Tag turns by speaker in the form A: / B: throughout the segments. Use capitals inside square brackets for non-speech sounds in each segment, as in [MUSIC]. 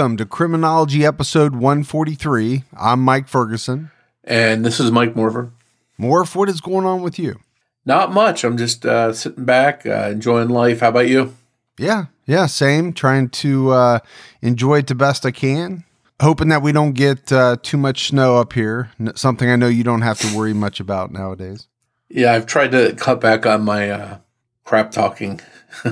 A: Welcome to Criminology episode 143. I'm Mike Ferguson.
B: And this is Mike Morford.
A: Morph, what is going on with you?
B: Not much. I'm just uh, sitting back, uh, enjoying life. How about you?
A: Yeah, yeah, same. Trying to uh, enjoy it the best I can. Hoping that we don't get uh, too much snow up here. N- Something I know you don't have to worry much about nowadays.
B: Yeah, I've tried to cut back on my uh, crap talking [LAUGHS]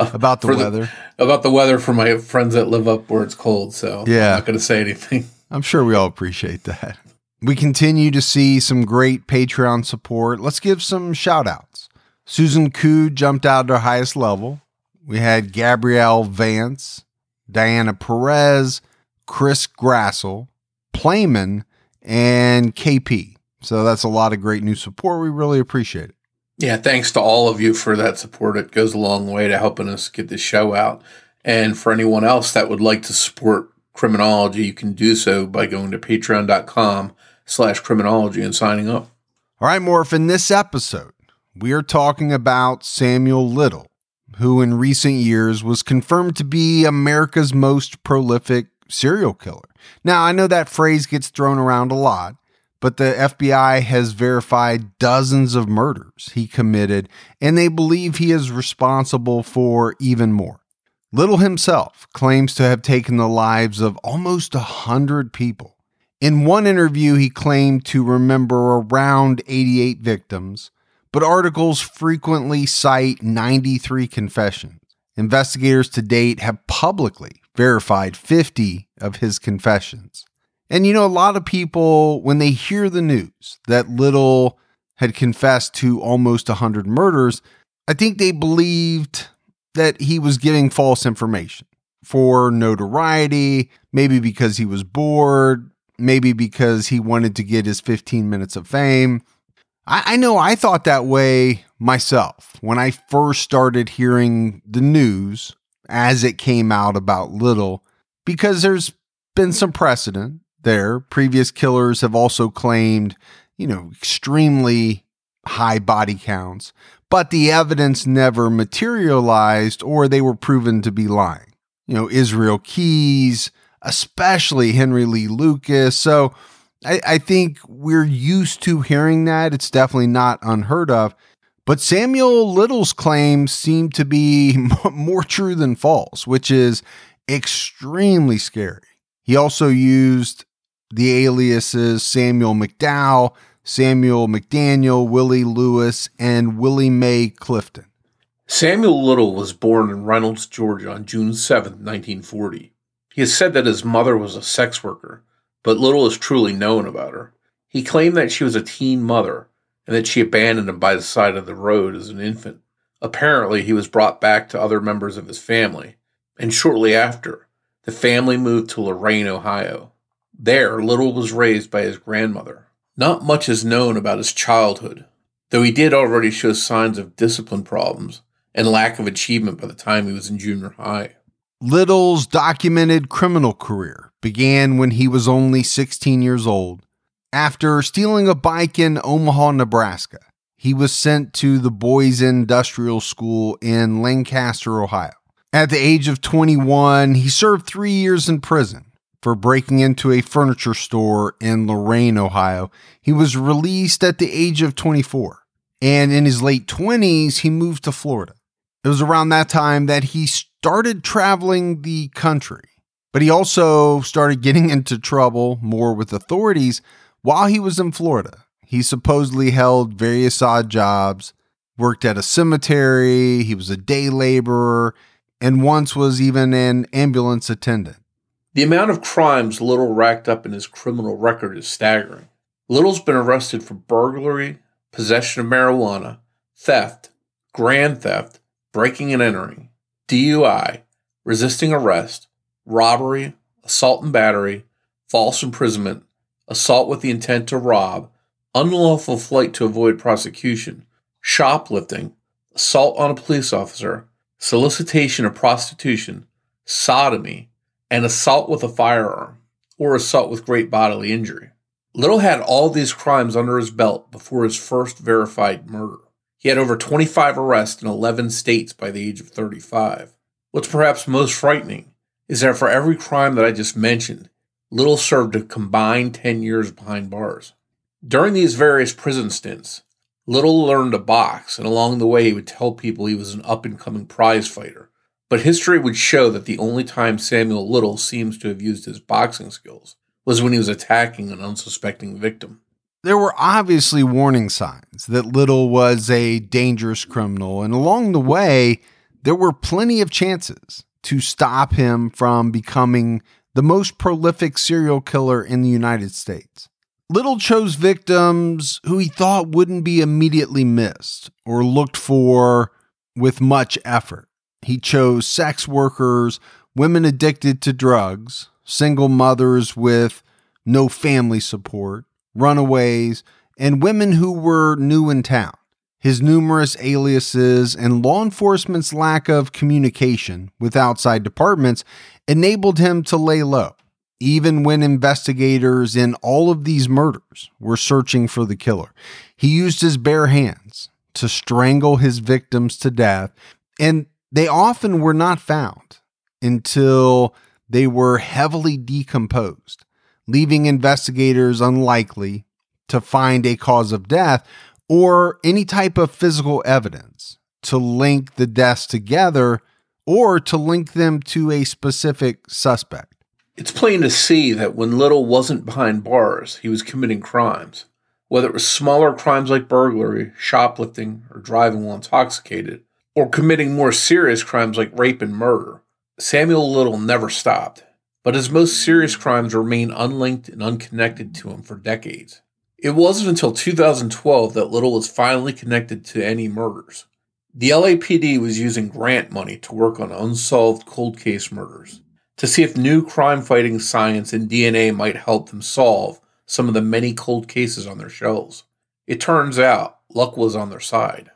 A: about the weather.
B: about the weather for my friends that live up where it's cold. So
A: Yeah.
B: I'm not going to say anything. [LAUGHS]
A: I'm sure we all appreciate that. We continue to see some great Patreon support. Let's give some shout outs. Susan Koo jumped out to her highest level. We had Gabrielle Vance, Diana Perez, Chris Grassel, Playman, and KP. So that's a lot of great new support. We really appreciate it.
B: Yeah, thanks to all of you for that support. It goes a long way to helping us get this show out. And for anyone else that would like to support criminology, you can do so by going to patreon.com slash criminology and signing up.
A: All right, Morph, in this episode, we are talking about Samuel Little, who in recent years was confirmed to be America's most prolific serial killer. Now, I know that phrase gets thrown around a lot, but the FBI has verified dozens of murders he committed, and they believe he is responsible for even more. Little himself claims to have taken the lives of almost a hundred people. In one interview, he claimed to remember around 88 victims, but articles frequently cite 93 confessions. Investigators to date have publicly verified 50 of his confessions. And you know, a lot of people, when they hear the news that Little had confessed to almost 100 murders, I think they believed that he was giving false information for notoriety, maybe because he was bored, maybe because he wanted to get his 15 minutes of fame. I, I know I thought that way myself when I first started hearing the news as it came out about Little, because there's been some precedent there. Previous killers have also claimed, you know, extremely high body counts, but the evidence never materialized or they were proven to be lying. You know, Israel Keyes, especially Henry Lee Lucas. So I, I think we're used to hearing that. It's definitely not unheard of. But Samuel Little's claims seem to be [LAUGHS] more true than false, which is extremely scary. He also used the aliases Samuel McDowell, Samuel McDaniel, Willie Lewis, and Willie Mae Clifton.
B: Samuel Little was born in Reynolds, Georgia on June 7, 1940. He has said that his mother was a sex worker, but little is truly known about her. He claimed that she was a teen mother and that she abandoned him by the side of the road as an infant. Apparently, he was brought back to other members of his family, and shortly after, the family moved to Lorain, Ohio. There, Little was raised by his grandmother. Not much is known about his childhood, though he did already show signs of discipline problems and lack of achievement by the time he was in junior high.
A: Little's documented criminal career began when he was only 16 years old. After stealing a bike in Omaha, Nebraska, he was sent to the Boys Industrial School in Lancaster, Ohio. At the age of 21, he served three years in prison for breaking into a furniture store in Lorain, Ohio. He was released at the age of 24. And in his late 20s, he moved to Florida. It was around that time that he started traveling the country, but he also started getting [LAUGHS] into trouble more with authorities while he was in Florida. He supposedly held various odd jobs, worked at a cemetery, he was a day laborer, and once was even an ambulance attendant.
B: The amount of crimes Little racked up in his criminal record is staggering. Little's been arrested for burglary, possession of marijuana, theft, grand theft, breaking and entering, DUI, resisting arrest, robbery, assault and battery, false imprisonment, assault with the intent to rob, unlawful flight to avoid prosecution, shoplifting, assault on a police officer, solicitation of prostitution, sodomy, and assault with a firearm, or assault with great bodily injury. Little had all these crimes under his belt before his first verified murder. He had over 25 arrests in 11 states by the age of 35. What's perhaps most frightening is that for every crime that I just mentioned, Little served a combined 10 years behind bars. During these various prison stints, Little learned to box, and along the way, he would tell people he was an up and coming prize fighter. But history would show that the only time Samuel Little seems to have used his boxing skills was when he was attacking an unsuspecting victim.
A: There were obviously warning signs that Little was a dangerous criminal, and along the way, there were plenty of chances to stop him from becoming the most prolific serial killer in the United States. Little chose victims who he thought wouldn't be immediately missed or looked for with much effort. He chose sex workers, women addicted to drugs, single mothers with no family support, runaways, and women who were new in town. His numerous aliases and law enforcement's lack of communication with outside departments enabled him to lay low even when investigators in all of these murders were searching for the killer. He used his bare hands to strangle his victims to death, and they often were not found until they were heavily decomposed, leaving investigators unlikely to find a cause of death or any type of physical evidence to link the deaths together or to link them to a specific suspect.
B: It's plain to see that when Little wasn't behind bars, he was committing crimes. Whether it was smaller crimes like burglary, shoplifting, or driving while intoxicated, or committing more serious crimes like rape and murder, Samuel Little never stopped. But his most serious crimes remained unlinked and unconnected to him for decades. It wasn't until 2012 that Little was finally connected to any murders. The LAPD was using grant money to work on unsolved cold case murders to see if new crime fighting science and DNA might help them solve some of the many cold cases on their shelves. It turns out luck was on their side.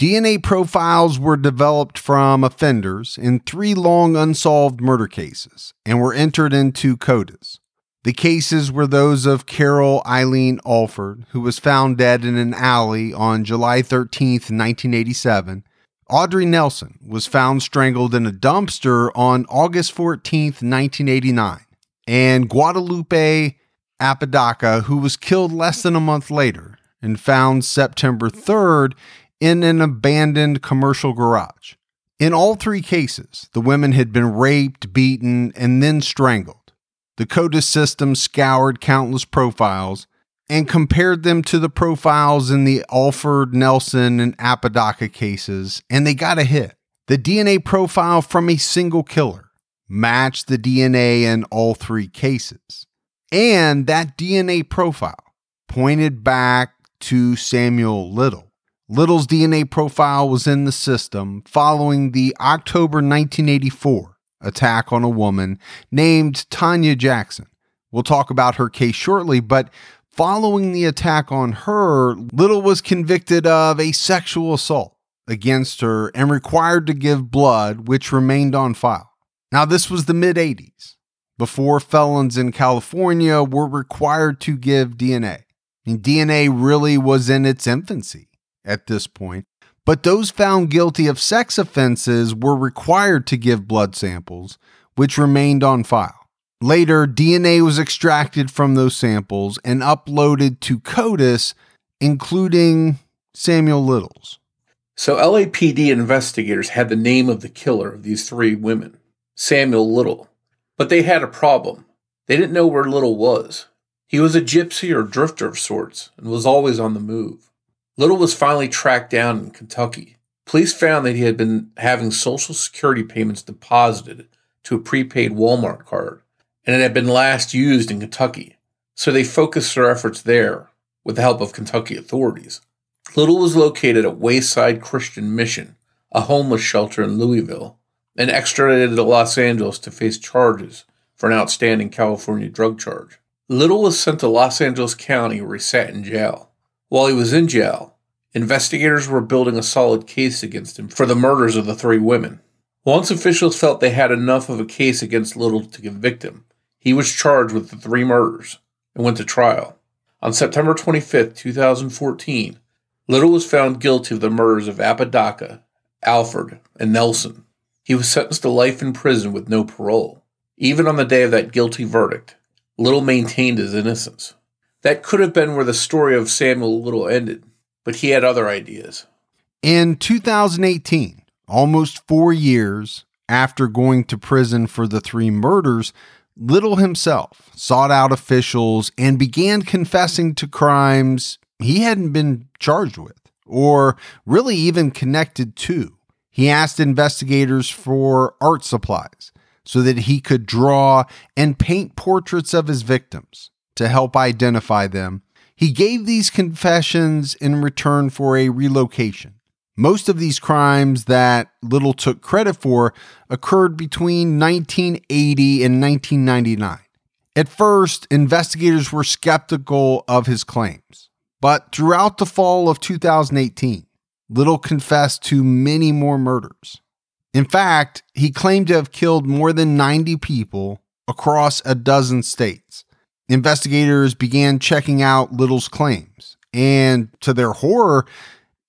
A: DNA profiles were developed from offenders in three long unsolved murder cases and were entered into CODIS. The cases were those of Carol Eileen Alford, who was found dead in an alley on July 13, 1987, Audrey Nelson was found strangled in a dumpster on August 14, 1989, and Guadalupe Apodaca, who was killed less than a month later and found September 3rd in an abandoned commercial garage. In all three cases, the women had been raped, beaten, and then strangled. The CODIS system scoured countless profiles and compared them to the profiles in the Alford, Nelson, and Apodaca cases, and they got a hit. The DNA profile from a single killer matched the DNA in all three cases. And that DNA profile pointed back to Samuel Little. Little's DNA profile was in the system following the October 1984 attack on a woman named Tanya Jackson. We'll talk about her case shortly, but Following the attack on her, Little was convicted of a sexual assault against her and required to give blood, which remained on file. Now, this was the mid 80s, before felons in California were required to give DNA. And DNA really was in its infancy at this point, but those found guilty of sex offenses were required to give blood samples, which remained on file. Later, DNA was extracted from those samples and uploaded to CODIS, including Samuel Little's.
B: So, LAPD investigators had the name of the killer of these three women, Samuel Little. But they had a problem. They didn't know where Little was. He was a gypsy or drifter of sorts and was always on the move. Little was finally tracked down in Kentucky. Police found that he had been having Social Security payments deposited to a prepaid Walmart card and it had been last used in Kentucky, so they focused their efforts there with the help of Kentucky authorities. Little was located at Wayside Christian Mission, a homeless shelter in Louisville, and extradited to Los Angeles to face charges for an outstanding California drug charge. Little was sent to Los Angeles County where he sat in jail. While he was in jail, investigators were building a solid case against him for the murders of the three women. Once officials felt they had enough of a case against Little to convict him, he was charged with the three murders and went to trial. On September 25, 2014, Little was found guilty of the murders of Apodaca, Alford, and Nelson. He was sentenced to life in prison with no parole. Even on the day of that guilty verdict, Little maintained his innocence. That could have been where the story of Samuel Little ended, but he had other ideas.
A: In 2018, almost four years after going to prison for the three murders, Little himself sought out officials and began confessing to crimes he hadn't been charged with or really even connected to. He asked investigators for art supplies so that he could draw and paint portraits of his victims to help identify them. He gave these confessions in return for a relocation. Most of these crimes that Little took credit for occurred between 1980 and 1999. At first, investigators were skeptical of his claims, but throughout the fall of 2018, Little confessed to many more murders. In fact, he claimed to have killed more than 90 people across a dozen states. Investigators began checking out Little's claims, and to their horror,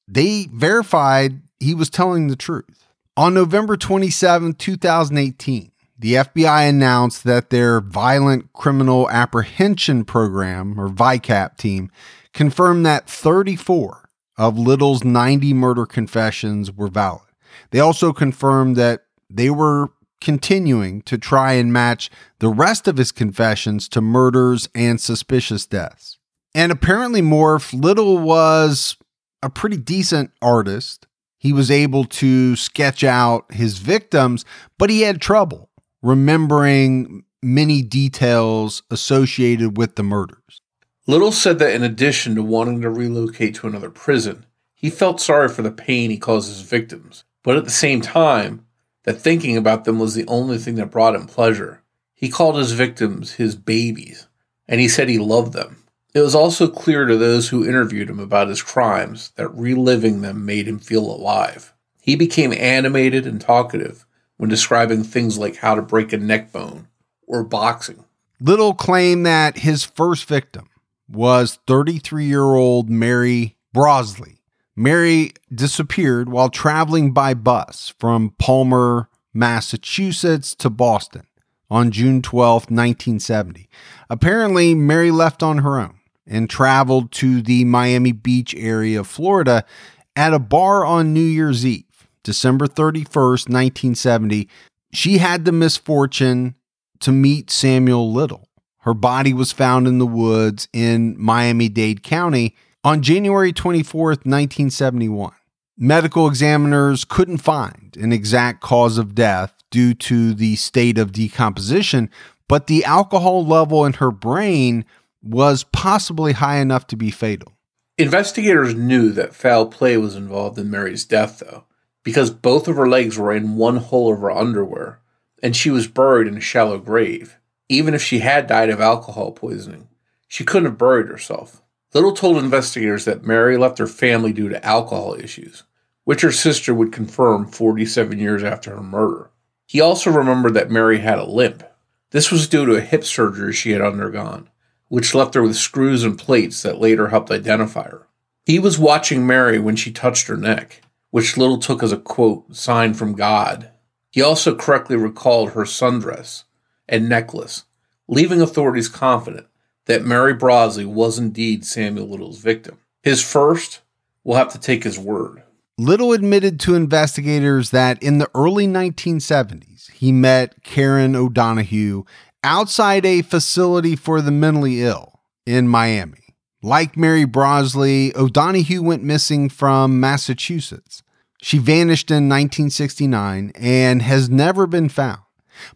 A: they verified he was telling the truth. On November 27, 2018, the FBI announced that their Violent Criminal Apprehension Program, or VICAP team, confirmed that 34 of Little's 90 murder confessions were valid. They also confirmed that they were continuing to try and match the rest of his confessions to murders and suspicious deaths. And apparently, Morph Little was a pretty decent artist. He was able to sketch out his victims, but he had trouble remembering many details associated with the murders.
B: Little said that in addition to wanting to relocate to another prison, he felt sorry for the pain he caused his victims, but at the same time, that thinking about them was the only thing that brought him pleasure. He called his victims his babies, and he said he loved them. It was also clear to those who interviewed him about his crimes that reliving them made him feel alive. He became animated and talkative when describing things like how to break a neck bone or boxing.
A: Little claimed that his first victim was 33 year old Mary Brosley. Mary disappeared while traveling by bus from Palmer, Massachusetts to Boston on June 12, 1970. Apparently, Mary left on her own and traveled to the Miami Beach area of Florida at a bar on New Year's Eve, December 31st, 1970. She had the misfortune to meet Samuel Little. Her body was found in the woods in Miami Dade County on January 24th, 1971. Medical examiners couldn't find an exact cause of death due to the state of decomposition, but the alcohol level in her brain was possibly high enough to be fatal.
B: Investigators knew that foul play was involved in Mary's death, though, because both of her legs were in one hole of her underwear, and she was buried in a shallow grave. Even if she had died of alcohol poisoning, she couldn't have buried herself. Little told investigators that Mary left her family due to alcohol issues, which her sister would confirm 47 years after her murder. He also remembered that Mary had a limp. This was due to a hip surgery she had undergone which left her with screws and plates that later helped identify her. He was watching Mary when she touched her neck, which Little took as a quote, sign from God. He also correctly recalled her sundress and necklace, leaving authorities confident that Mary Brosley was indeed Samuel Little's victim. His first will have to take his word.
A: Little admitted to investigators that in the early 1970s, he met Karen O'Donohue outside a facility for the mentally ill in Miami. Like Mary Brosley, O'Donohue went missing from Massachusetts. She vanished in 1969 and has never been found.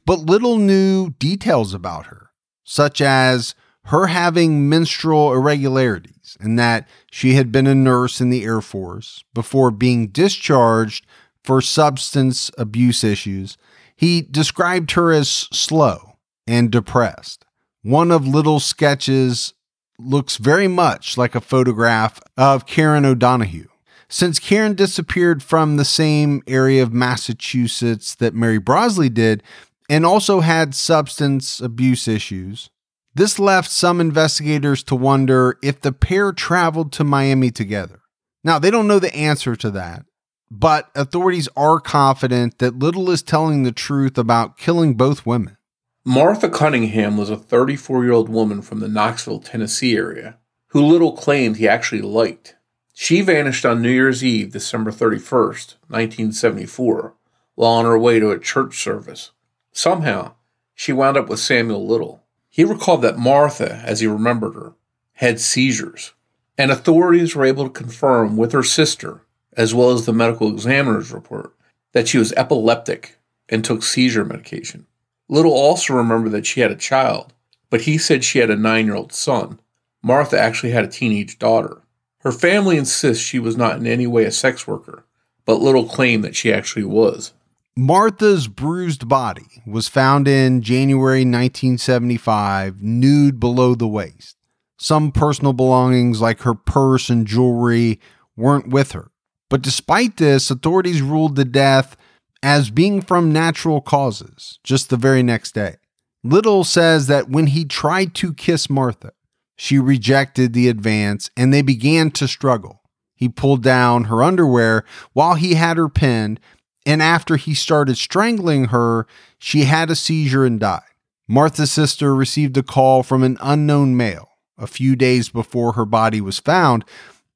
A: But little knew details about her, such as her having menstrual irregularities and that she had been a nurse in the Air Force before being discharged for substance abuse issues. He described her as slow and depressed. One of Little's sketches looks very much like a photograph of Karen O'Donohue. Since Karen disappeared from the same area of Massachusetts that Mary Brosley did and also had substance abuse issues, this left some investigators to wonder if the pair traveled to Miami together. Now, they don't know the answer to that, but authorities are confident that Little is telling the truth about killing both women.
B: Martha Cunningham was a 34 year old woman from the Knoxville, Tennessee area who Little claimed he actually liked. She vanished on New Year's Eve, December 31st, 1974, while on her way to a church service. Somehow, she wound up with Samuel Little. He recalled that Martha, as he remembered her, had seizures, and authorities were able to confirm with her sister, as well as the medical examiner's report, that she was epileptic and took seizure medication. Little also remembered that she had a child, but he said she had a nine year old son. Martha actually had a teenage daughter. Her family insists she was not in any way a sex worker, but Little claimed that she actually was.
A: Martha's bruised body was found in January 1975, nude below the waist. Some personal belongings, like her purse and jewelry, weren't with her. But despite this, authorities ruled the death as being from natural causes just the very next day. Little says that when he tried to kiss Martha, she rejected the advance and they began to struggle. He pulled down her underwear while he had her pinned and after he started strangling her, she had a seizure and died. Martha's sister received a call from an unknown male a few days before her body was found,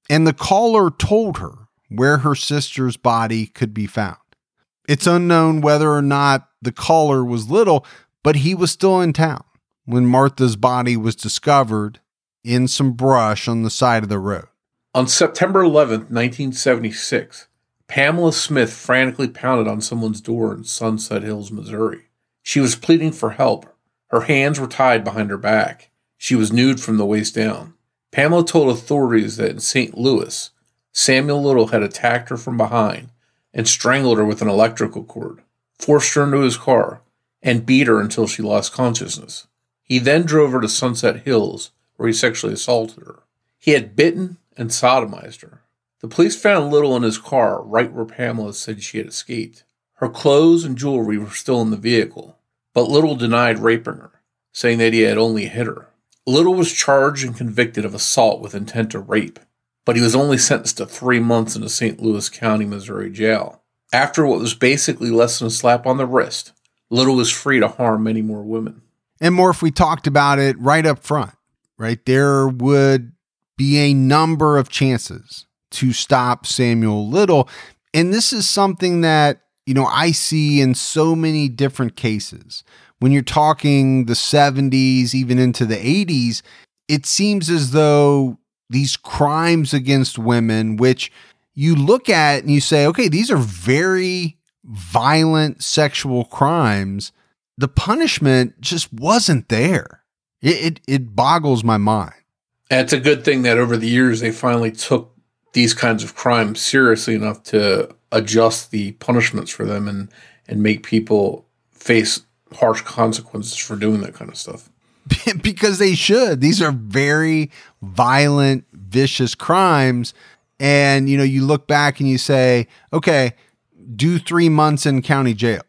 A: and the caller told her where her sister's body could be found. It's unknown whether or not the caller was little, but he was still in town when Martha's body was discovered in some brush on the side of the road.
B: On September 11th, 1976, Pamela Smith frantically pounded on someone's door in Sunset Hills, Missouri. She was pleading for help. Her hands were tied behind her back. She was nude from the waist down. Pamela told authorities that in St. Louis, Samuel Little had attacked her from behind and strangled her with an electrical cord, forced her into his car, and beat her until she lost consciousness. He then drove her to Sunset Hills, where he sexually assaulted her. He had bitten and sodomized her. The police found Little in his car right where Pamela said she had escaped. Her clothes and jewelry were still in the vehicle, but Little denied raping her, saying that he had only hit her. Little was charged and convicted of assault with intent to rape, but he was only sentenced to three months in a St. Louis County, Missouri jail. After what was basically less than a slap on the wrist, Little was free to harm many more women.
A: And more if we talked about it right up front, right? There would be a number of chances to stop Samuel Little. And this is something that, you know, I see in so many different cases. When you're talking the 70s, even into the 80s, it seems as though these crimes against women, which you look at and you say, okay, these are very violent sexual crimes, the punishment just wasn't there. It, it, it boggles my mind.
B: It's a good thing that over the years they finally took these kinds of crimes seriously enough to adjust the punishments for them and and make people face harsh consequences for doing that kind of stuff. [LAUGHS]
A: because they should. These are very violent, vicious crimes. And, you know, you look back and you say, okay, do three months in county jail.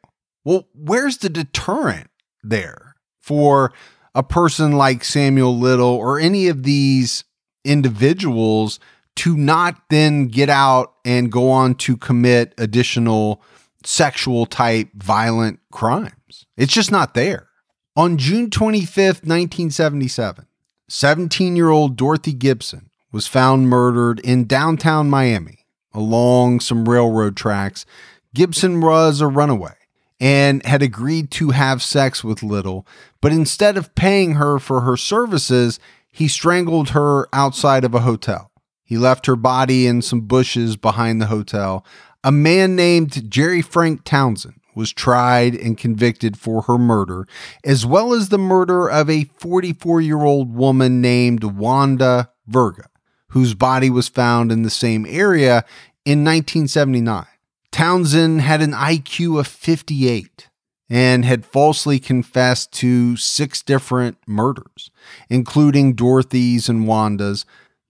A: Well, where's the deterrent there for a person like Samuel Little or any of these individuals to not then get out and go on to commit additional sexual type violent crimes. It's just not there. On June 25th, 1977, 17 year old Dorothy Gibson was found murdered in downtown Miami along some railroad tracks. Gibson was a runaway and had agreed to have sex with Little, but instead of paying her for her services, he strangled her outside of a hotel. He left her body in some bushes behind the hotel. A man named Jerry Frank Townsend was tried and convicted for her murder, as well as the murder of a 44 year old woman named Wanda Verga, whose body was found in the same area in 1979. Townsend had an IQ of 58 and had falsely confessed to six different murders, including Dorothy's and Wanda's.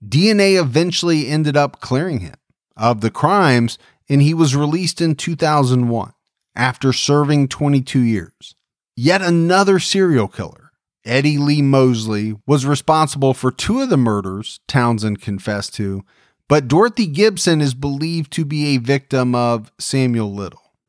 A: DNA eventually ended up clearing him of the crimes, and he was released in 2001 after serving 22 years. Yet another serial killer, Eddie Lee Mosley, was responsible for two of the murders Townsend confessed to, but Dorothy Gibson is believed to be a victim of Samuel Little.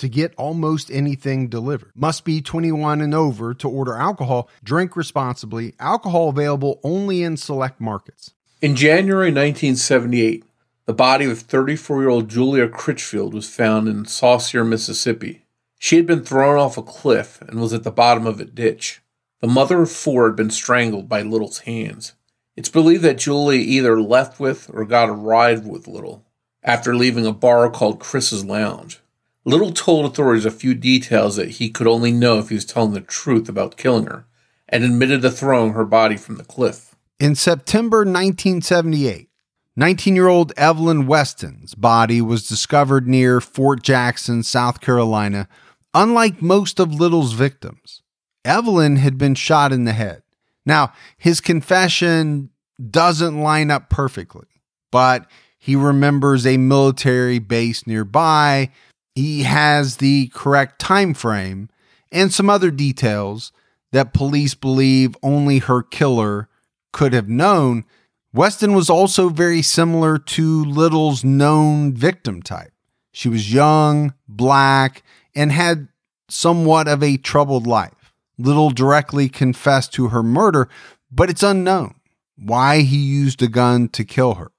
A: to get almost anything delivered. Must be 21 and over to order alcohol. Drink responsibly. Alcohol available only in select markets.
B: In January 1978, the body of 34 year old Julia Critchfield was found in Saucier, Mississippi. She had been thrown off a cliff and was at the bottom of a ditch. The mother of four had been strangled by Little's hands. It's believed that Julia either left with or got a ride with Little after leaving a bar called Chris's Lounge. Little told authorities a few details that he could only know if he was telling the truth about killing her, and admitted to throwing her body from the cliff.
A: In September 1978, 19 year old Evelyn Weston's body was discovered near Fort Jackson, South Carolina. Unlike most of Little's victims, Evelyn had been shot in the head. Now, his confession doesn't line up perfectly, but he remembers a military base nearby he has the correct time frame and some other details that police believe only her killer could have known. Weston was also very similar to Little's known victim type. She was young, black, and had somewhat of a troubled life. Little directly confessed to her murder, but it's unknown why he used a gun to kill her.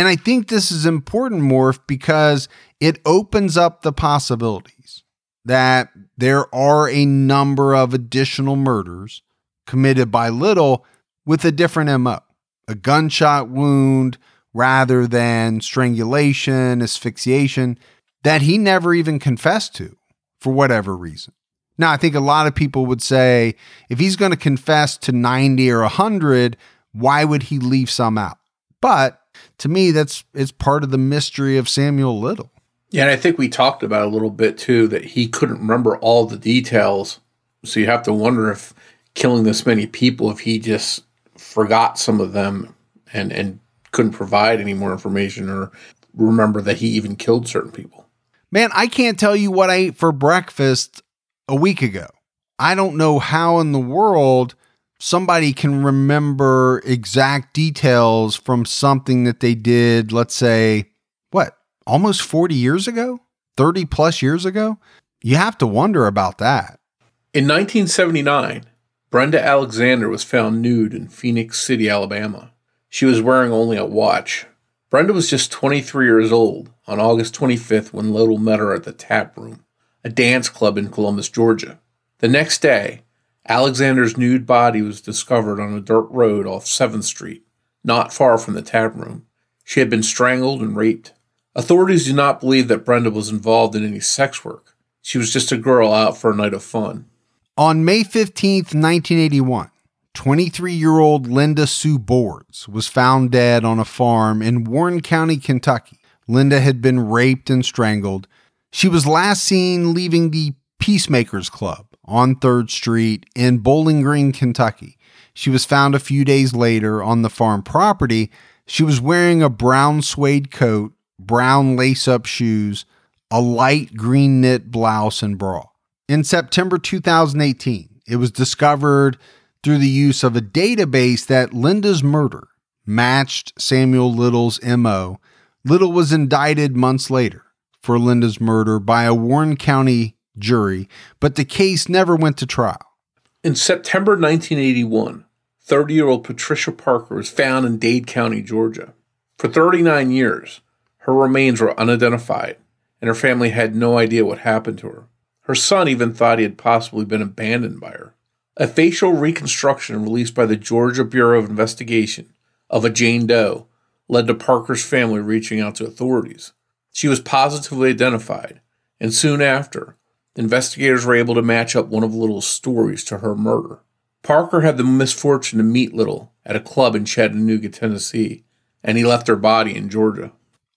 A: And I think this is important, Morph, because it opens up the possibilities that there are a number of additional murders committed by Little with a different MO, a gunshot wound rather than strangulation, asphyxiation that he never even confessed to for whatever reason. Now, I think a lot of people would say if he's going to confess to 90 or 100, why would he leave some out? But to me, that's it's part of the mystery of Samuel Little.
B: Yeah, and I think we talked about a little bit too that he couldn't remember all the details. So you have to wonder if killing this many people, if he just forgot some of them and and couldn't provide any more information or remember that he even killed certain people.
A: Man, I can't tell you what I ate for breakfast a week ago. I don't know how in the world somebody can remember exact details from something that they did, let's say, what, almost 40 years ago? 30 plus years ago? You have to wonder about that.
B: In 1979, Brenda Alexander was found nude in Phenix City, Alabama. She was wearing only a watch. Brenda was just 23 years old on August 25th when Little met her at the Tap Room, a dance club in Columbus, Georgia. The next day, Alexander's nude body was discovered on a dirt road off 7th Street, not far from the tap room. She had been strangled and raped. Authorities do not believe that Brenda was involved in any sex work. She was just a girl out for a night of fun.
A: On May 15th, 1981, 23 year old Linda Sue Boards was found dead on a farm in Warren County, Kentucky. Linda had been raped and strangled. She was last seen leaving the Peacemakers Club on 3rd Street in Bowling Green, Kentucky. She was found a few days later on the farm property. She was wearing a brown suede coat, brown lace up shoes, a light green knit blouse, and bra. In September 2018, it was discovered through the use of a database that Linda's murder matched Samuel Little's MO. Little was indicted months later for Linda's murder by a Warren County jury, but the case never went to trial.
B: In September 1981, 30 year old Patricia Parker was found in Dade County, Georgia. For 39 years, her remains were unidentified, and her family had no idea what happened to her. Her son even thought he had possibly been abandoned by her. A facial reconstruction released by the Georgia Bureau of Investigation of a Jane Doe led to Parker's family reaching out to authorities. She was positively identified, and soon after, investigators were able to match up one of Little's stories to her murder. Parker had the misfortune to meet Little at a club in Chattanooga, Tennessee, and he left her body in Georgia.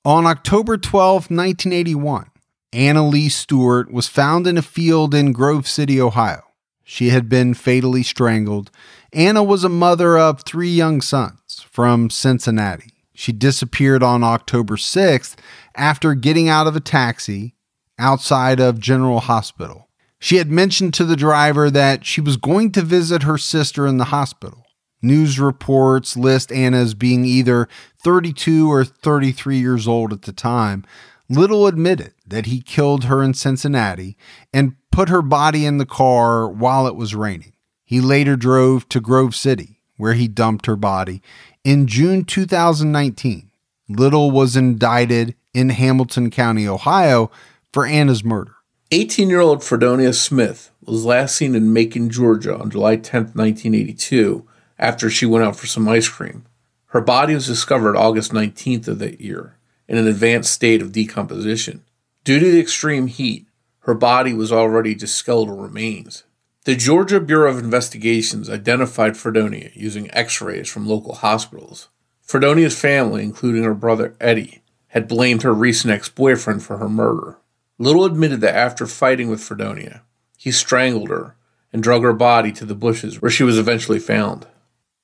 A: On October 12, 1981, Anna Lee Stewart was found in a field in Grove City, Ohio. She had been fatally strangled. Anna was a mother of three young sons from Cincinnati. She disappeared on October 6th after getting out of a taxi outside of General Hospital. She had mentioned to the driver that she was going to visit her sister in the hospital. News reports list Anna as being either 32 or 33 years old at the time. Little admitted that he killed her in Cincinnati and put her body in the car while it was raining. He later drove to Grove City, where he dumped her body. In June 2019, Little was indicted in Hamilton County, Ohio, for Anna's murder.
B: 18 year old Fredonia Smith was last seen in Macon, Georgia on July 10, 1982, after she went out for some ice cream. Her body was discovered August 19th of that year in an advanced state of decomposition. Due to the extreme heat, her body was already just skeletal remains. The Georgia Bureau of Investigations identified Fredonia using x rays from local hospitals. Fredonia's family, including her brother Eddie, had blamed her recent ex boyfriend for her murder. Little admitted that after fighting with Fredonia, he strangled her and drug her body to the bushes where she was eventually found.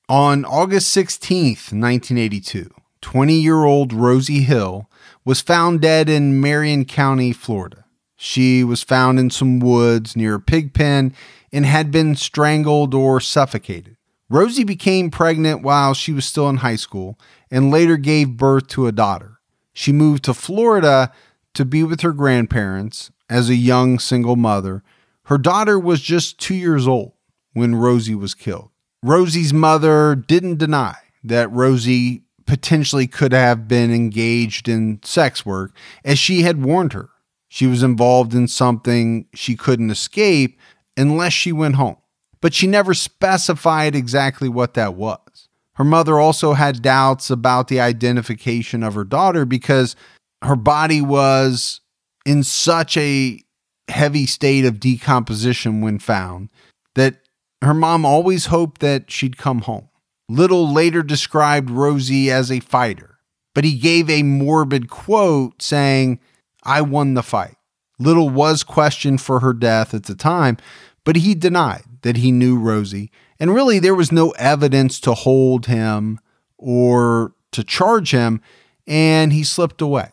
A: On August 16th, 1982, 20 year old Rosie Hill was found dead in Marion County, Florida. She was found in some woods near a pig pen and had been strangled or suffocated. Rosie became pregnant while she was still in high school and later gave birth to a daughter. She moved to Florida to be with her grandparents as a young single mother. Her daughter was just two years old when Rosie was killed. Rosie's mother didn't deny that Rosie potentially could have been engaged in sex work, as she had warned her. She was involved in something she couldn't escape unless she went home. But she never specified exactly what that was. Her mother also had doubts about the identification of her daughter because her body was in such a heavy state of decomposition when found that her mom always hoped that she'd come home. Little later described Rosie as a fighter, but he gave a morbid quote saying, I won the fight. Little was questioned for her death at the time, but he denied that he knew Rosie, and really there was no evidence to hold him or to charge him, and he slipped away.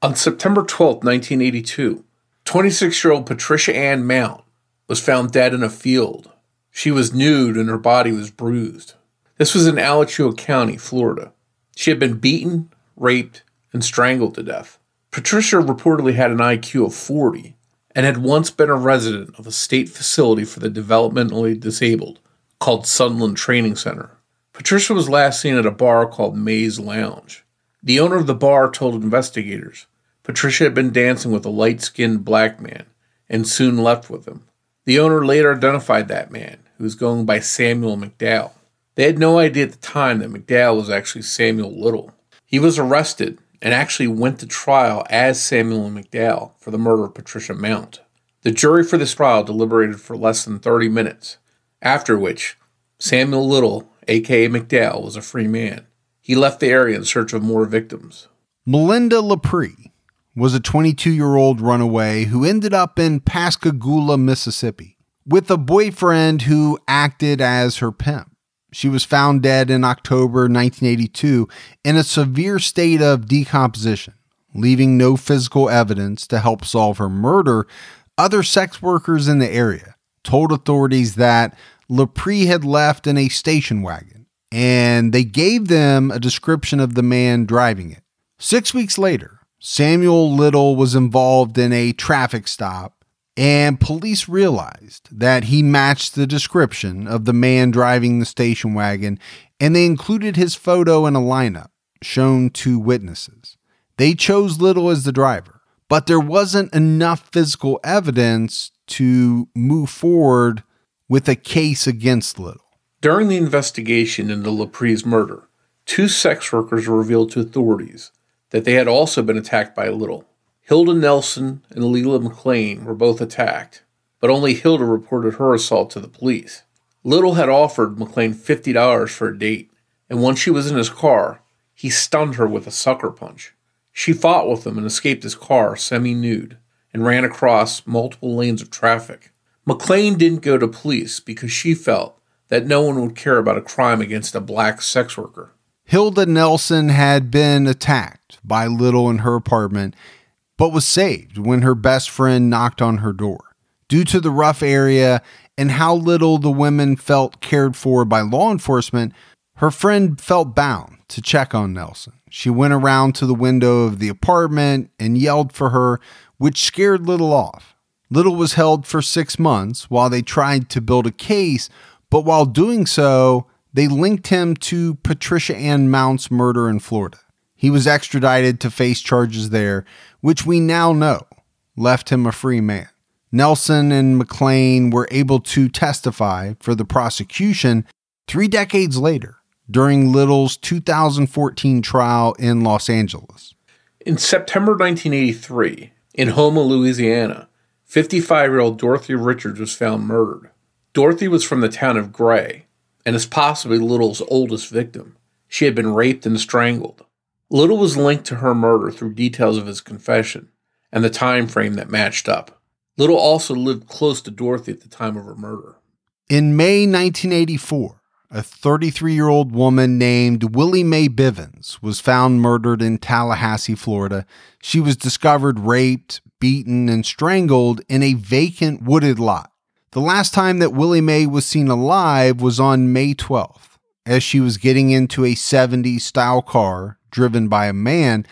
B: On September 12, 1982, 26 year old Patricia Ann Mount was found dead in a field. She was nude and her body was bruised. This was in Alachua County, Florida. She had been beaten, raped, and strangled to death. Patricia reportedly had an IQ of 40 and had once been a resident of a state facility for the developmentally disabled called Sunland Training Center. Patricia was last seen at a bar called Maze Lounge. The owner of the bar told investigators Patricia had been dancing with a light skinned black man and soon left with him. The owner later identified that man, who was going by Samuel McDowell. They had no idea at the time that McDowell was actually Samuel Little. He was arrested and actually went to trial as Samuel McDowell for the murder of Patricia Mount. The jury for this trial deliberated for less than 30 minutes, after which Samuel Little, aka McDowell, was a free man. He left the area in search of more victims.
A: Melinda LaPree was a 22 year old runaway who ended up in Pascagoula, Mississippi. with a boyfriend who acted as her pimp. She was found dead in October 1982 in a severe state of decomposition, leaving no physical evidence to help solve her murder. Other sex workers in the area told authorities that LaPree had left in a station wagon, and they gave them a description of the man driving it. Six weeks later, Samuel Little was involved in a traffic stop and police realized that he matched the description of the man driving the station wagon, and they included his photo in a lineup shown to witnesses. They chose Little as the driver, but there wasn't enough physical evidence to move forward with a case against Little.
B: During the investigation into LaPree's murder, two sex workers revealed to authorities that they had also been attacked by Little. Hilda Nelson and Leila McLean were both attacked, but only Hilda reported her assault to the police. Little had offered McLean $50 for a date, and once she was in his car, he stunned her with a sucker punch. She fought with him and escaped his car semi nude and ran across multiple lanes of traffic. McLean didn't go to police because she felt that no one would care about a crime against a black sex worker.
A: Hilda Nelson had been attacked by Little in her apartment but was saved when her best friend knocked on her door. Due to the rough area and how little the women felt cared for by law enforcement, her friend felt bound to check on Nelson. She went around to the window of the apartment and yelled for her, which scared Little off. Little was held for six months while they tried to build a case, but while doing so, they linked him to Patricia Ann Mount's murder in Florida. He was extradited to face charges there, which we now know left him a free man. Nelson and McLean were able to testify for the prosecution three decades later during Little's 2014 trial in Los Angeles.
B: In September 1983, in Houma, Louisiana, 55 year old Dorothy Richards was found murdered. Dorothy was from the town of Gray and is possibly Little's oldest victim. She had been raped and strangled. Little was linked to her murder through details of his confession and the time frame that matched up. Little also lived close to Dorothy at the time of her murder.
A: In May 1984, a 33 year old woman named Willie Mae Bivens was found murdered in Tallahassee, Florida. She was discovered raped, beaten, and strangled in a vacant wooded lot. The last time that Willie Mae was seen alive was on May 12th, as she was getting into a 70s style car driven by a man,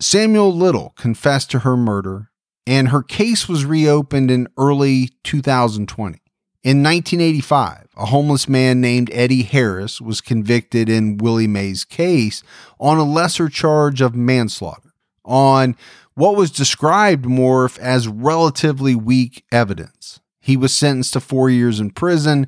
A: Samuel Little confessed to her murder, and her case was reopened in early 2020. In 1985, a homeless man named Eddie Harris was convicted in Willie Mae's case on a lesser charge of manslaughter on what was described more as relatively weak evidence. He was sentenced to four years in prison,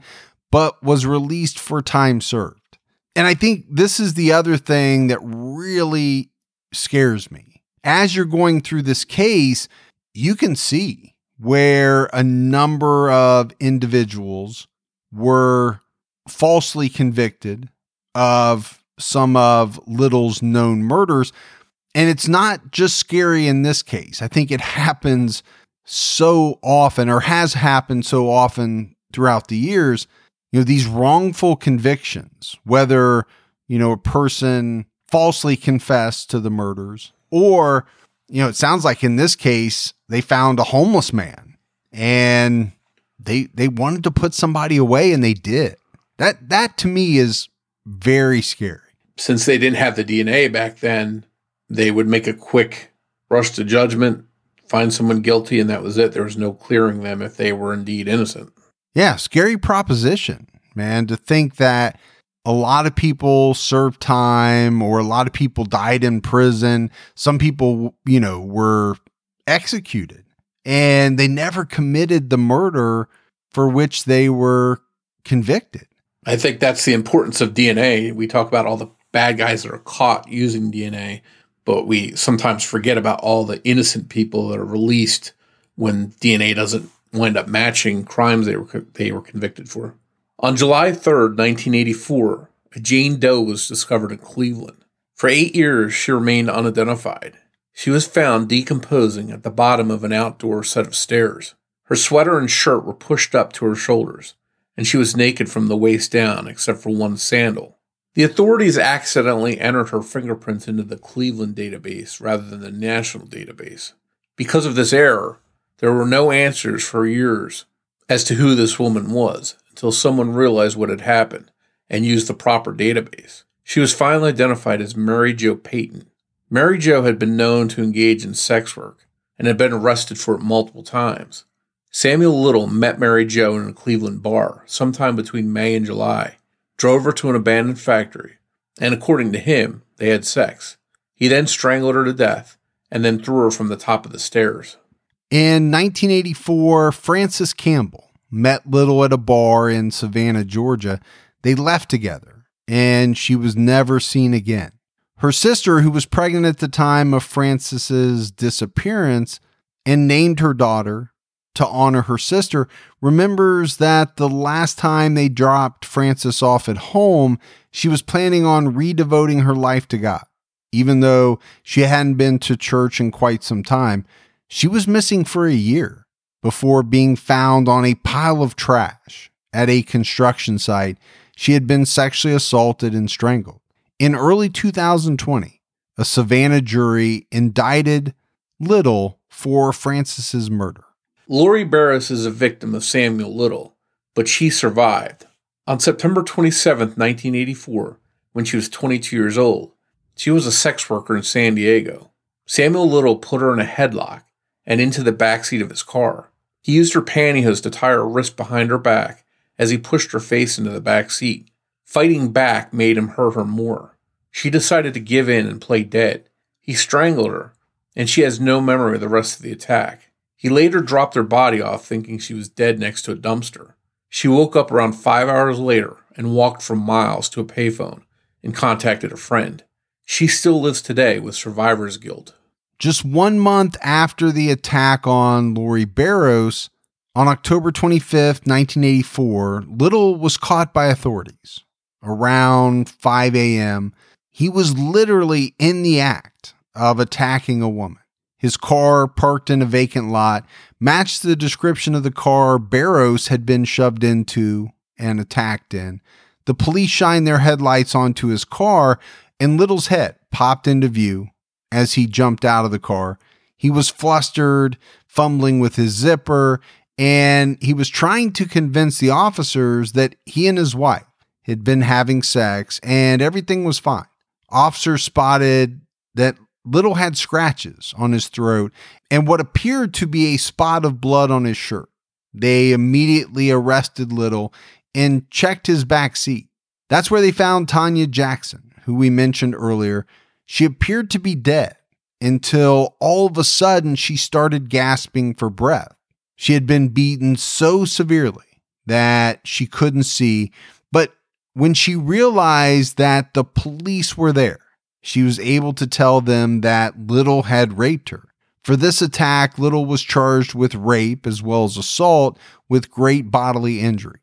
A: but was released for time served. And I think this is the other thing that really scares me. As you're going through this case, you can see where a number of individuals were falsely convicted of some of Little's known murders. And it's not just scary in this case. I think it happens so often or has happened so often throughout the years you know these wrongful convictions whether you know a person falsely confessed to the murders or you know it sounds like in this case they found a homeless man and they they wanted to put somebody away and they did. That that to me is very scary.
B: Since they didn't have the dna back then they would make a quick rush to judgment find someone guilty and that was it there was no clearing them if they were indeed innocent
A: yeah, scary proposition, man, to think that a lot of people served time or a lot of people died in prison. Some people, you know, were executed and they never committed the murder for which they were convicted.
B: I think that's the importance of DNA. We talk about all the bad guys that are caught using DNA, but we sometimes forget about all the innocent people that are released when DNA doesn't wind up matching crimes they were they were convicted for. On July 3rd, 1984, a Jane Doe was discovered in Cleveland. For 8 years she remained unidentified. She was found decomposing at the bottom of an outdoor set of stairs. Her sweater and shirt were pushed up to her shoulders, and she was naked from the waist down except for one sandal. The authorities accidentally entered her fingerprints into the Cleveland database rather than the national database. Because of this error, there were no answers for years as to who this woman was until someone realized what had happened and used the proper database. She was finally identified as Mary Jo Payton. Mary Jo had been known to engage in sex work and had been arrested for it multiple times. Samuel Little met Mary Jo in a Cleveland bar sometime between May and July, drove her to an abandoned factory, and according to him, they had sex. He then strangled her to death and then threw her from the top of the stairs.
A: In 1984, Frances Campbell met Little at a bar in Savannah, Georgia. They left together, and she was never seen again. Her sister, who was pregnant at the time of Frances's disappearance and named her daughter to honor her sister, remembers that the last time they dropped Frances off at home, she was planning on redevoting her life to God. Even though she hadn't been to church in quite some time, she was missing for a year before being found on a pile of trash at a construction site. She had been sexually assaulted and strangled. In early 2020, a Savannah jury indicted Little for Frances's murder.
B: Lori Barros is a victim of Samuel Little, but she survived. On September 27, 1984, when she was 22 years old, she was a sex worker in San Diego. Samuel Little put her in a headlock and into the back seat of his car. He used her pantyhose to tie her wrist behind her back as he pushed her face into the back seat. Fighting back made him hurt her more. She decided to give in and play dead. He strangled her, and she has no memory of the rest of the attack. He later dropped her body off thinking she was dead next to a dumpster. She woke up around five hours later and walked for miles to a payphone and contacted a friend. She still lives today with survivor's guilt.
A: Just one month after the attack on Lori Barros, on October 25th, 1984, Little was caught by authorities. Around 5 a.m., he was literally in the act of attacking a woman. His car, parked in a vacant lot, matched the description of the car Barros had been shoved into and attacked in. The police shined their headlights onto his car, and Little's head popped into view as he jumped out of the car. He was flustered, fumbling with his zipper, and he was trying to convince the officers that he and his wife had been having sex and everything was fine. Officers spotted that Little had scratches on his throat and what appeared to be a spot of blood on his shirt. They immediately arrested Little and checked his back seat. That's where they found Tanya Jackson, who we mentioned earlier. She appeared to be dead until all of a sudden she started gasping for breath. She had been beaten so severely that she couldn't see, but when she realized that the police were there, she was able to tell them that Little had raped her. For this attack, Little was charged with rape as well as assault with great bodily injury.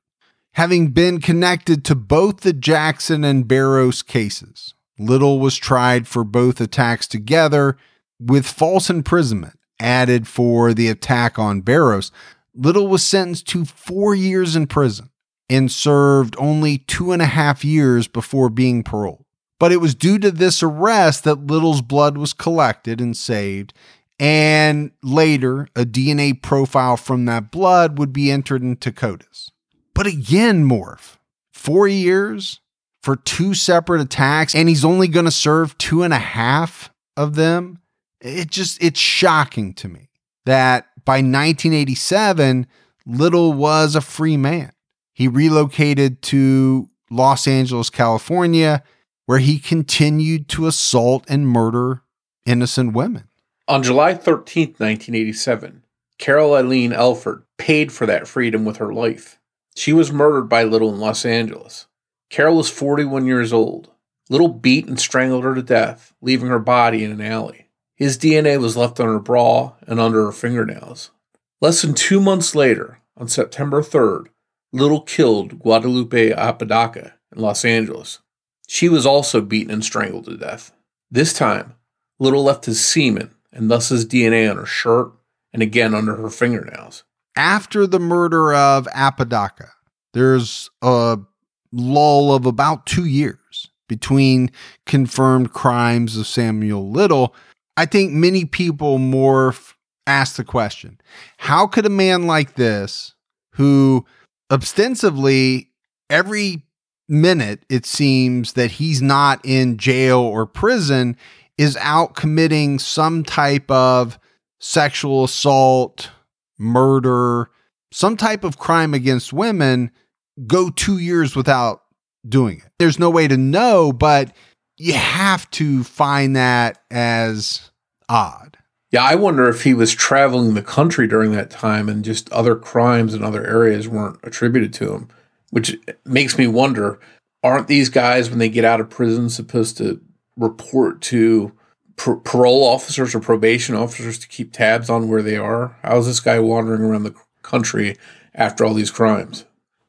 A: Having been connected to both the Jackson and Barros cases, Little was tried for both attacks together with false imprisonment added for the attack on Barros. Little was sentenced to four years in prison and served only two and a half years before being paroled. But it was due to this arrest that Little's blood was collected and saved. And later, a DNA profile from that blood would be entered into CODIS. But again, Morph, four years for two separate attacks, and he's only going to serve two and a half of them. It just, it's shocking to me that by 1987, Little was a free man. He relocated to Los Angeles, California, where he continued to assault and murder innocent women.
B: On July 13, 1987, Carol Eileen Elford paid for that freedom with her life. She was murdered by Little in Los Angeles. Carol was 41 years old. Little beat and strangled her to death, leaving her body in an alley. His DNA was left on her bra and under her fingernails. Less than two months later, on September 3rd, Little killed Guadalupe Apodaca in Los Angeles. She was also beaten and strangled to death. This time, Little left his semen and thus his DNA on her shirt and again under her fingernails.
A: after the murder of Apodaca, there's a lull of about two years between confirmed crimes of Samuel Little. I think many people more ask the question how could a man like this, who ostensibly every minute it seems that he's not in jail or prison, is out committing some type of sexual assault, murder, some type of crime against women, go two years without doing it. There's no way to know, but you have to find that as odd.
B: Yeah, I wonder if he was traveling the country during that time and just other crimes in other areas weren't attributed to him, which makes me wonder aren't these guys, when they get out of prison, supposed to report to par- parole officers or probation officers to keep tabs on where they are? How is this guy wandering around the country after all these crimes?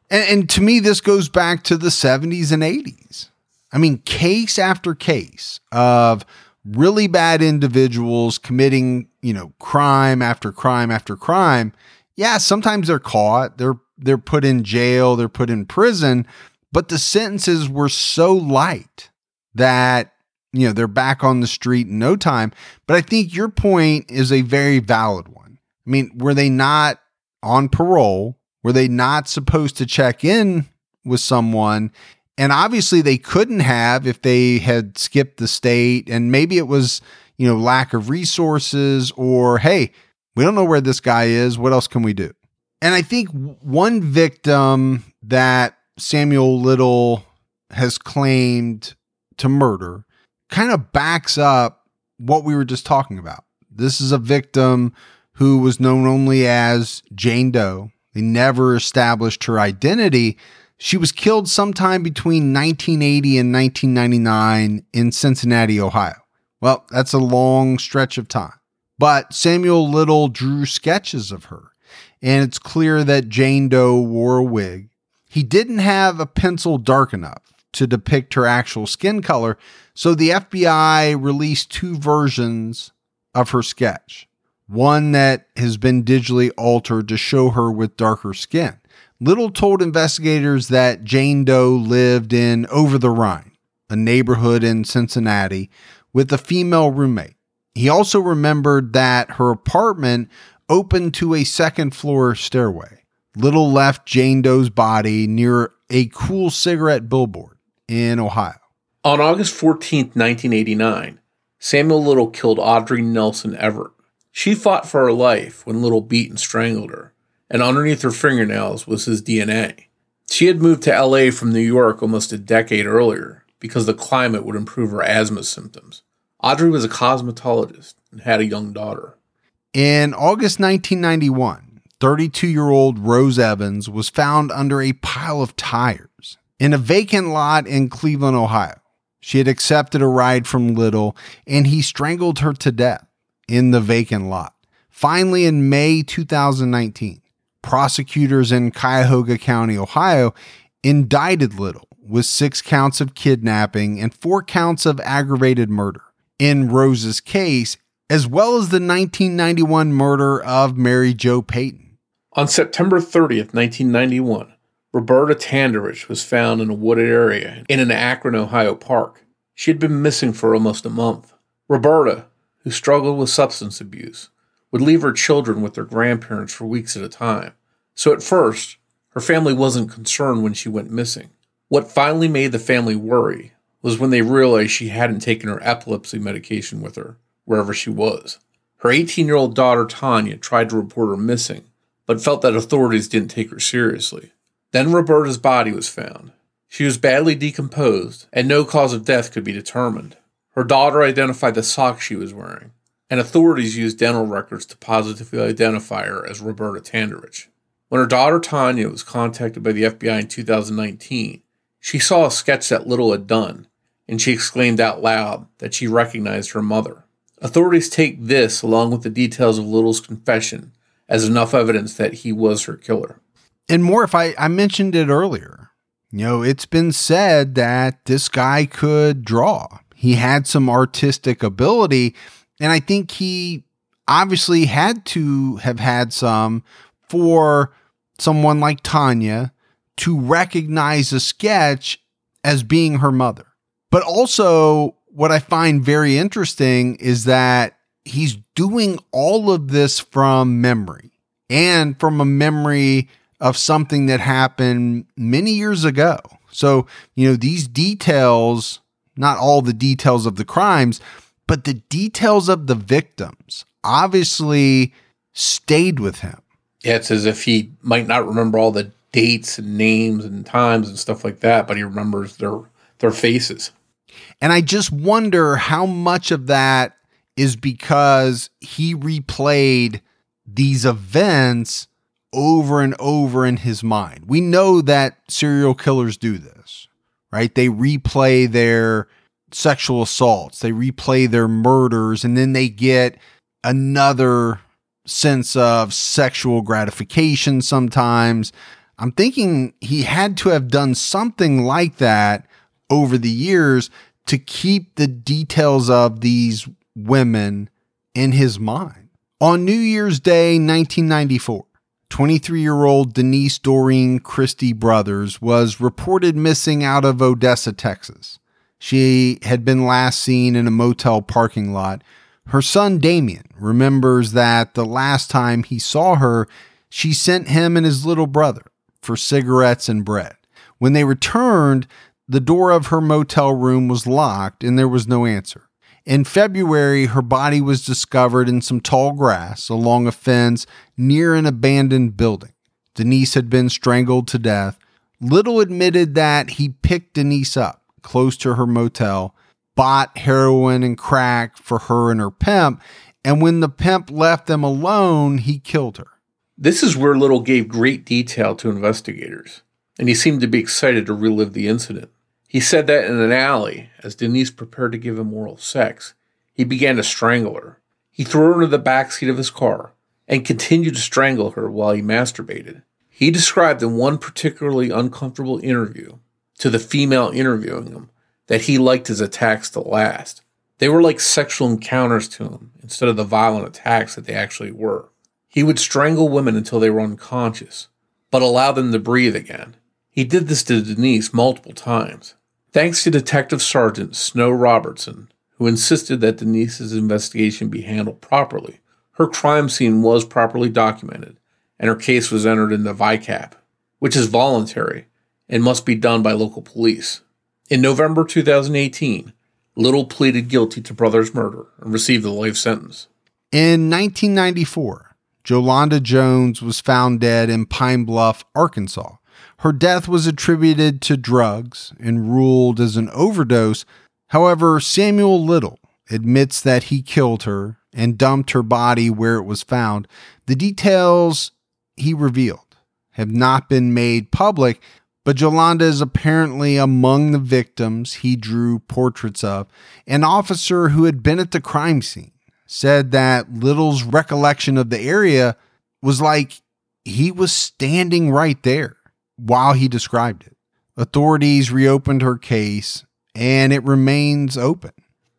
A: And, and to me, this goes back to the 70s and 80s. I mean, case after case of really bad individuals committing, you know, crime after crime after crime. Yeah, sometimes they're caught, they're they're put in jail, they're put in prison, but the sentences were so light that you know they're back on the street in no time. But I think your point is a very valid one. I mean, were they not on parole? Were they not supposed to check in with someone? And obviously they couldn't have if they had skipped the state and maybe it was, you know, lack of resources or hey, we don't know where this guy is. What else can we do? And I think one victim that Samuel Little has claimed to murder kind of backs up what we were just talking about. This is a victim who was known only as Jane Doe. They never established her identity. She was killed sometime between 1980 and 1999 in Cincinnati, Ohio. Well, that's a long stretch of time. But Samuel Little drew sketches of her, and it's clear that Jane Doe wore a wig. He didn't have a pencil dark enough to depict her actual skin color, so the FBI released two versions of her sketch. One that has been digitally altered to show her with darker skin. Little told investigators that Jane Doe lived in Over the Rhine, a neighborhood in Cincinnati, with a female roommate. He also remembered that her apartment opened to a second floor stairway. Little left Jane Doe's body near a Kool cigarette billboard in Ohio.
B: On August 14, 1989, Samuel Little killed Audrey Nelson Everett. She fought for her life when Little beat and strangled her, and underneath her fingernails was his DNA. She had moved to LA from New York almost a decade earlier because the climate would improve her asthma symptoms. Audrey was a cosmetologist and had a young daughter.
A: In August 1991, 32 year old Rose Evans was found under a pile of tires in a vacant lot in Cleveland, Ohio. She had accepted a ride from Little and he strangled her to death in the vacant lot. Finally, in May 2019, prosecutors in Cuyahoga County, Ohio, indicted Little with six counts of kidnapping and four counts of aggravated murder in Rose's case, as well as the 1991 murder of Mary Jo Peyton.
B: On September 30th, 1991, Roberta Tanderich was found in a wooded area in an Akron, Ohio park. She had been missing for almost a month. Roberta, who struggled with substance abuse, would leave her children with their grandparents for weeks at a time. So at first, her family wasn't concerned when she went missing. What finally made the family worry was when they realized she hadn't taken her epilepsy medication with her, wherever she was. Her 18 year old daughter Tanya tried to report her missing, but felt that authorities didn't take her seriously. Then Roberta's body was found. She was badly decomposed, and no cause of death could be determined. Her daughter identified the socks she was wearing, and authorities used dental records to positively identify her as Roberta Tanderich. When her daughter Tanya was contacted by the FBI in 2019, she saw a sketch that Little had done, and she exclaimed out loud that she recognized her mother. Authorities take this, along with the details of Little's confession, as enough evidence that he was her killer.
A: And more, if I, I mentioned it earlier, you know, it's been said that this guy could draw. He had some artistic ability, and I think he obviously had to have had some for someone like Tanya to recognize a sketch as being her mother. But also, what I find very interesting is that he's doing all of this from memory and from a memory of something that happened many years ago. So, you know, these details, not all the details of the crimes, but the details of the victims obviously stayed with him.
B: Yeah, it's as if he might not remember all the dates and names and times and stuff like that, but he remembers their their faces.
A: And I just wonder how much of that is because he replayed these events over and over in his mind. We know that serial killers do this, right? They replay their sexual assaults, they replay their murders, and then they get another sense of sexual gratification sometimes. I'm thinking he had to have done something like that over the years to keep the details of these women in his mind. On New Year's Day, 1994, 23 year old Denise Doreen Christie Brothers was reported missing out of Odessa, Texas. She had been last seen in a motel parking lot. Her son Damien remembers that the last time he saw her, she sent him and his little brother for cigarettes and bread. When they returned, the door of her motel room was locked and there was no answer. In February, her body was discovered in some tall grass along a fence near an abandoned building. Denise had been strangled to death. Little admitted that he picked Denise up close to her motel, bought heroin and crack for her and her pimp, and when the pimp left them alone, he killed her.
B: This is where Little gave great detail to investigators, and he seemed to be excited to relive the incident. He said that in an alley, as Denise prepared to give him oral sex, he began to strangle her. He threw her into the back seat of his car and continued to strangle her while he masturbated. He described in one particularly uncomfortable interview to the female interviewing him that he liked his attacks to last. They were like sexual encounters to him instead of the violent attacks that they actually were. He would strangle women until they were unconscious, but allow them to breathe again. He did this to Denise multiple times. Thanks to Detective Sergeant Snow Robertson, who insisted that Denise's investigation be handled properly, her crime scene was properly documented, and her case was entered in the VICAP, which is voluntary and must be done by local police. In November 2018, Little pleaded guilty to Brothers' murder and received a life sentence.
A: In 1994, Jolanda Jones was found dead in Pine Bluff, Arkansas, her death was attributed to drugs and ruled as an overdose. However, Samuel Little admits that he killed her and dumped her body where it was found. The details he revealed have not been made public, but Jolanda is apparently among the victims he drew portraits of. An officer who had been at the crime scene said that Little's recollection of the area was like he was standing right there while he described it. Authorities reopened her case and it remains open.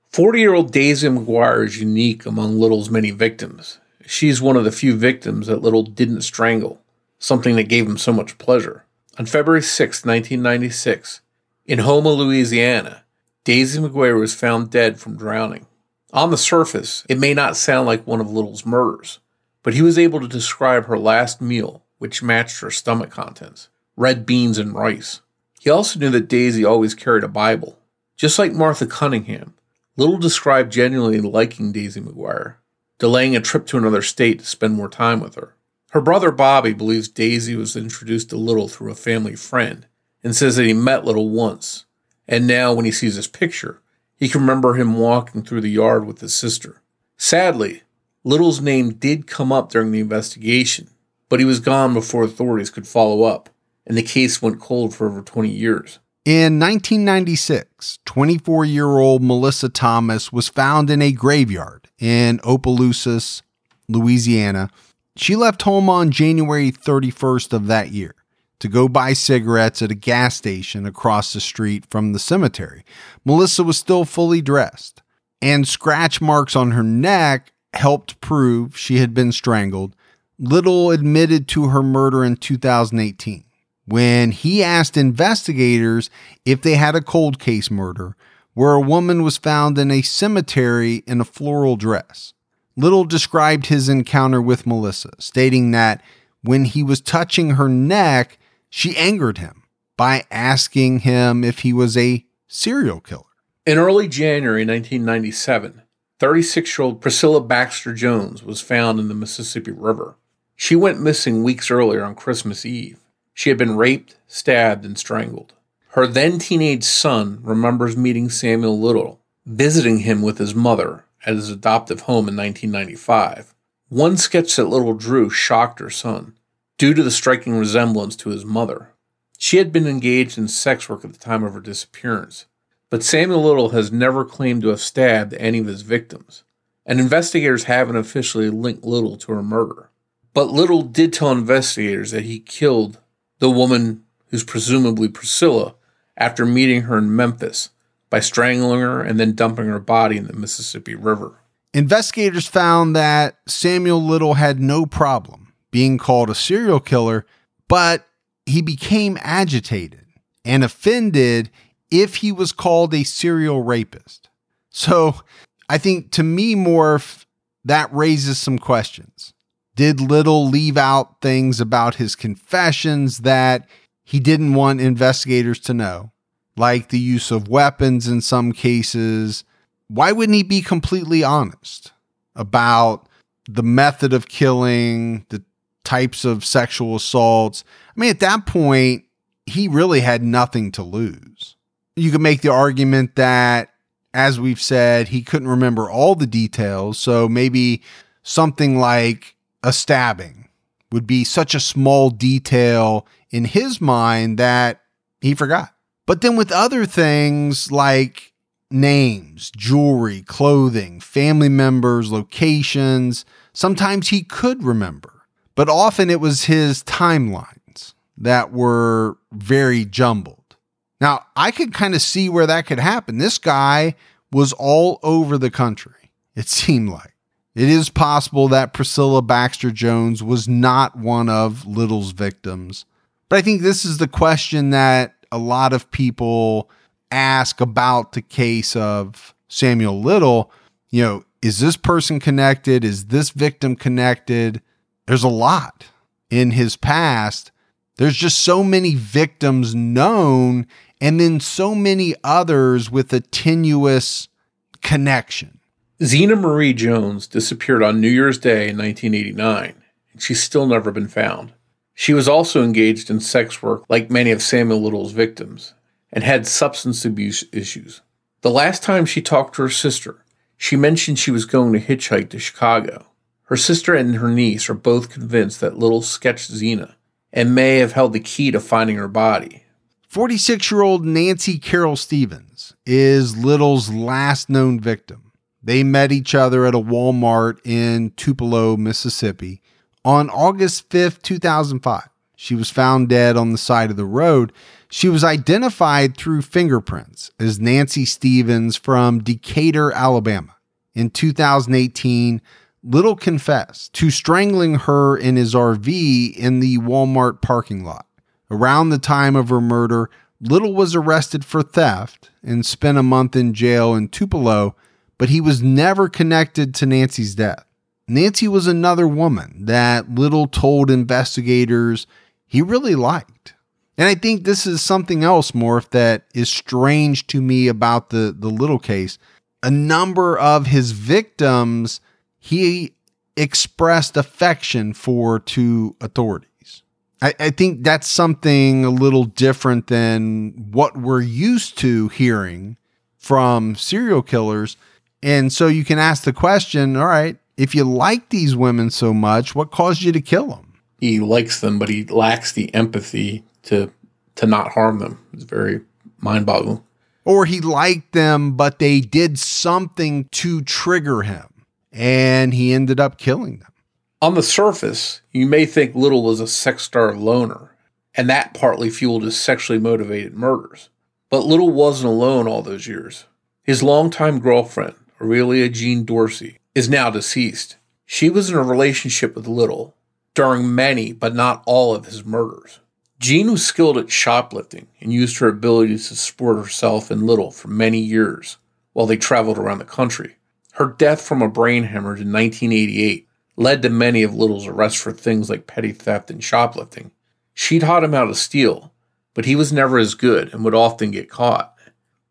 B: 40 year old Daisy McGuire is unique among Little's many victims. She's one of the few victims that Little didn't strangle, something that gave him so much pleasure. On February 6, 1996, in Houma, Louisiana, Daisy McGuire was found dead from drowning. On the surface, it may not sound like one of Little's murders, but he was able to describe her last meal, which matched her stomach contents red beans, and rice. He also knew that Daisy always carried a Bible. Just like Martha Cunningham, Little described genuinely liking Daisy McGuire, delaying a trip to another state to spend more time with her. Her brother Bobby believes Daisy was introduced to Little through a family friend and says that he met Little once, and now when he sees his picture, he can remember him walking through the yard with his sister. Sadly, Little's name did come up during the investigation, but he was gone before authorities could follow up and the case went cold for over 20 years.
A: In 1996, 24 year old Melissa Thomas was found in a graveyard in Opelousas, Louisiana. She left home on January 31st of that year to go buy cigarettes at a gas station across the street from the cemetery. Melissa was still fully dressed, and scratch marks on her neck helped prove she had been strangled Little admitted to her murder in 2018 when he asked investigators if they had a cold case murder where a woman was found in a cemetery in a floral dress. Little described his encounter with Melissa, stating that when he was touching her neck, she angered him by asking him if he was a serial killer.
B: In early January 1997, 36 year old Priscilla Baxter Jones was found in the Mississippi River. She went missing weeks earlier on Christmas Eve. She had been raped, stabbed, and strangled. Her then teenage son remembers meeting Samuel Little, visiting him with his mother at his adoptive home in 1995. One sketch that Little drew shocked her son, due to the striking resemblance to his mother. She had been engaged in sex work at the time of her disappearance, but Samuel Little has never claimed to have stabbed any of his victims, and investigators haven't officially linked Little to her murder. But Little did tell investigators that he killed the woman who's presumably Priscilla after meeting her in Memphis by strangling her and then dumping her body in the Mississippi River.
A: Investigators found that Samuel Little had no problem being called a serial killer, but he became agitated and offended if he was called a serial rapist. So I think to me, Morph, that raises some questions. Did Little leave out things about his confessions that he didn't want investigators to know, like the use of weapons in some cases? Why wouldn't he be completely honest about the method of killing, the types of sexual assaults? I mean, at that point, he really had nothing to lose you could make the argument that, as we've said, he couldn't remember all the details. So maybe something like a stabbing would be such a small detail in his mind that he forgot. But then with other things like names, jewelry, clothing, family members, locations, sometimes he could remember, but often it was his timelines that were very jumbled. Now, I could kind of see where that could happen. This guy was all over the country, it seemed like. It is possible that Priscilla Baxter Jones was not one of Little's victims. But I think this is the question that a lot of people ask about the case of Samuel Little. You know, is this person connected? Is this victim connected? There's a lot in his past. There's just so many victims known and then so many others with a tenuous connection.
B: Zena Marie Jones disappeared on New Year's Day in 1989, and she's still never been found. She was also engaged in sex work like many of Samuel Little's victims and had substance abuse issues. The last time she talked to her sister, she mentioned she was going to hitchhike to Chicago. Her sister and her niece are both convinced that Little sketched Zena and may have held the key to finding her body.
A: 46 year old Nancy Carol Stevens is Little's last known victim. They met each other at a Walmart in Tupelo, Mississippi on August 5th, 2005. She was found dead on the side of the road. She was identified through fingerprints as Nancy Stevens from Decatur, Alabama. In 2018, Little confessed to strangling her in his RV in the Walmart parking lot. Around the time of her murder, Little was arrested for theft and spent a month in jail in Tupelo, but he was never connected to Nancy's death. Nancy was another woman that Little told investigators he really liked. And I think this is something else, Morph, that is strange to me about the, the Little case. A number of his victims he expressed affection for to authorities. I, I think that's something a little different than what we're used to hearing from serial killers. And so you can ask the question all right, if you like these women so much, what caused you to kill them?
B: He likes them, but he lacks the empathy to to not harm them. It's very mind boggling.
A: Or he liked them, but they did something to trigger him and he ended up killing them.
B: On the surface, you may think Little was a sex star loner, and that partly fueled his sexually motivated murders. But Little wasn't alone all those years. His longtime girlfriend, Aurelia Jean Dorsey, is now deceased. She was in a relationship with Little, during many, but not all, of his murders. Jean was skilled at shoplifting and used her abilities to support herself and Little for many years while they traveled around the country. Her death from a brain hemorrhage in 1988 led to many of Little's arrests for things like petty theft and shoplifting. She taught him how to steal, but he was never as good and would often get caught.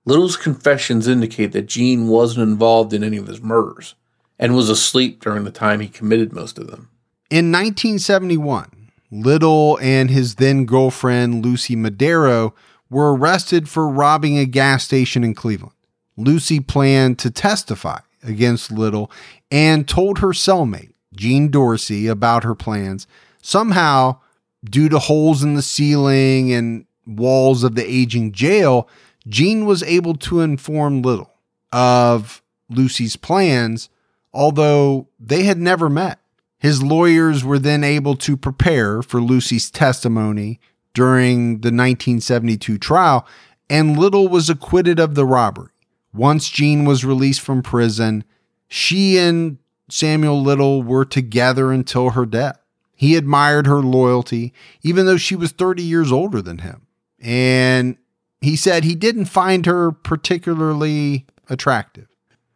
B: Little's confessions indicate that Jean wasn't involved in any of his murders and was asleep during the time he committed most of them.
A: In 1971, Little and his then girlfriend Lucy Madero were arrested for robbing a gas station in Cleveland. Lucy planned to testify against Little and told her cellmate, Jean Dorsey, about her plans. Somehow, due to holes in the ceiling and walls of the aging jail, Jean was able to inform Little of Lucy's plans, although they had never met. His lawyers were then able to prepare for Lucy's testimony during the 1972 trial, and Little was acquitted of the robbery. Once Jean was released from prison, she and Samuel Little were together until her death. He admired her loyalty, even though she was 30 years older than him. And he said he didn't find her particularly attractive.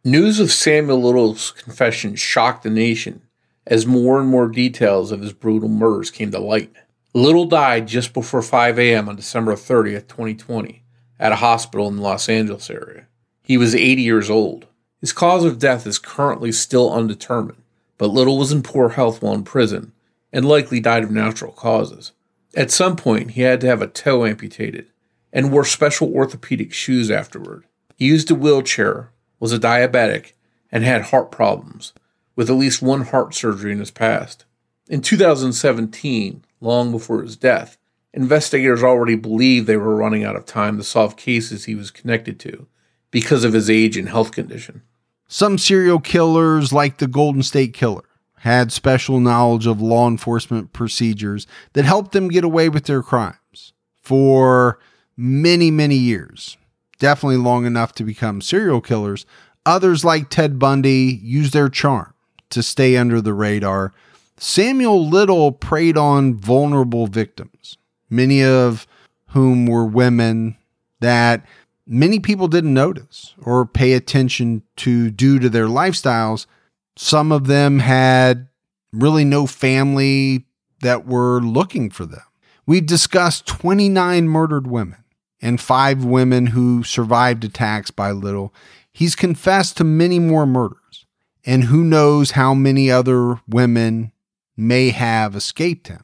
B: News of Samuel Little's confession shocked the nation as more and more details of his brutal murders came to light. Little died just before 5 a.m. on December 30th, 2020, at a hospital in the Los Angeles area. He was 80 years old. His cause of death is currently still undetermined, but Little was in poor health while in prison and likely died of natural causes. At some point, he had to have a toe amputated and wore special orthopedic shoes afterward. He used a wheelchair, was a diabetic, and had heart problems, with at least one heart surgery in his past. In 2017, long before his death, investigators already believed they were running out of time to solve cases he was connected to because of his age and health condition.
A: Some serial killers, like the Golden State Killer, had special knowledge of law enforcement procedures that helped them get away with their crimes for many, many years. Definitely long enough to become serial killers. Others, like Ted Bundy, used their charm to stay under the radar. Samuel Little preyed on vulnerable victims, many of whom were women that many people didn't notice or pay attention to due to their lifestyles. Some of them had really no family that were looking for them. We've discussed 29 murdered women and five women who survived attacks by Little. He's confessed to many more murders, and who knows how many other women may have escaped him.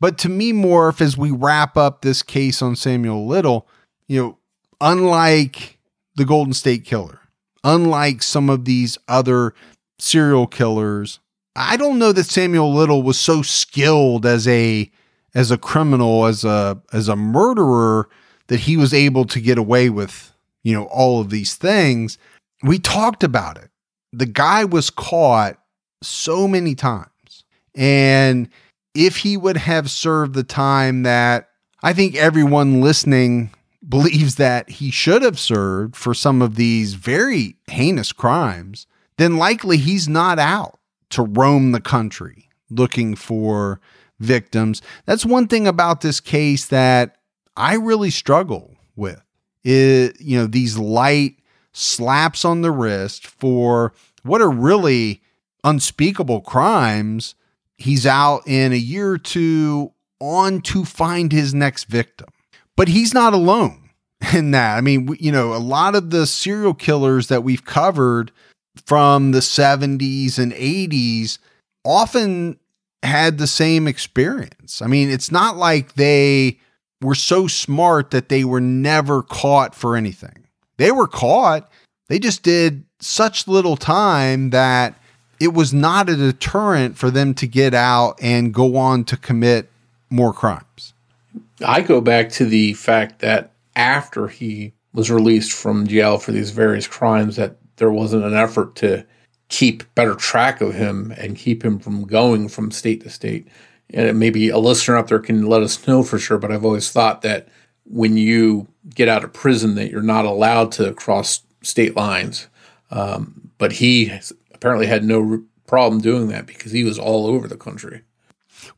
A: But to me, Morph, as we wrap up this case on Samuel Little, you know, unlike the Golden State Killer, unlike some of these other serial killers, I don't know that Samuel Little was so skilled as a as a criminal, as a as a murderer that he was able to get away with, you know, all of these things. We talked about it. The guy was caught so many times. And if he would have served the time that I think everyone listening [LAUGHS] believes that he should have served for some of these very heinous crimes, then likely he's not out to roam the country looking for victims. That's one thing about this case that I really struggle with. It, you know, these light slaps on the wrist for what are really unspeakable crimes. He's out in a year or two on to find his next victim. But he's not alone [LAUGHS] in that. I mean, you know, a lot of the serial killers that we've covered from the 70s and 80s often had the same experience. I mean, it's not like they were so smart that they were never caught for anything. They were caught, they just did such little time that it was not a deterrent for them to get out and go on to commit more crimes.
B: I go back to the fact that after he was released from jail for these various crimes, that there wasn't an effort to keep better track of him and keep him from going from state to state. And maybe a listener out there can let us know for sure, but I've always thought that when you get out of prison that you're not allowed to cross state lines. Um, but he apparently had no problem doing that because he was all over the country.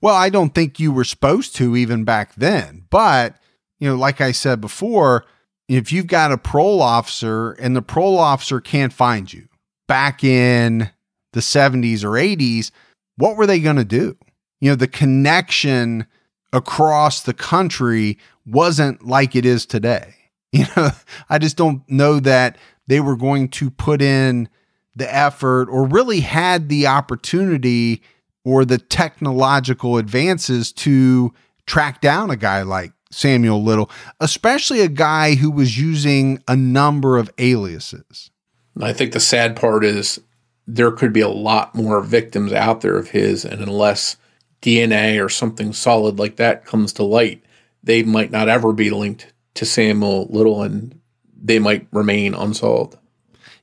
A: Well, I don't think you were supposed to even back then. But, you know, like I said before, if you've got a parole officer and the parole officer can't find you back in the 70s or 80s, what were they going to do? You know, the connection across the country wasn't like it is today. [LAUGHS] You know, I just don't know that they were going to put in the effort or really had the opportunity or the technological advances to track down a guy like Samuel Little, especially a guy who was using a number of aliases.
B: I think the sad part is there could be a lot more victims out there of his, and unless DNA or something solid like that comes to light, they might not ever be linked to Samuel Little and they might remain unsolved.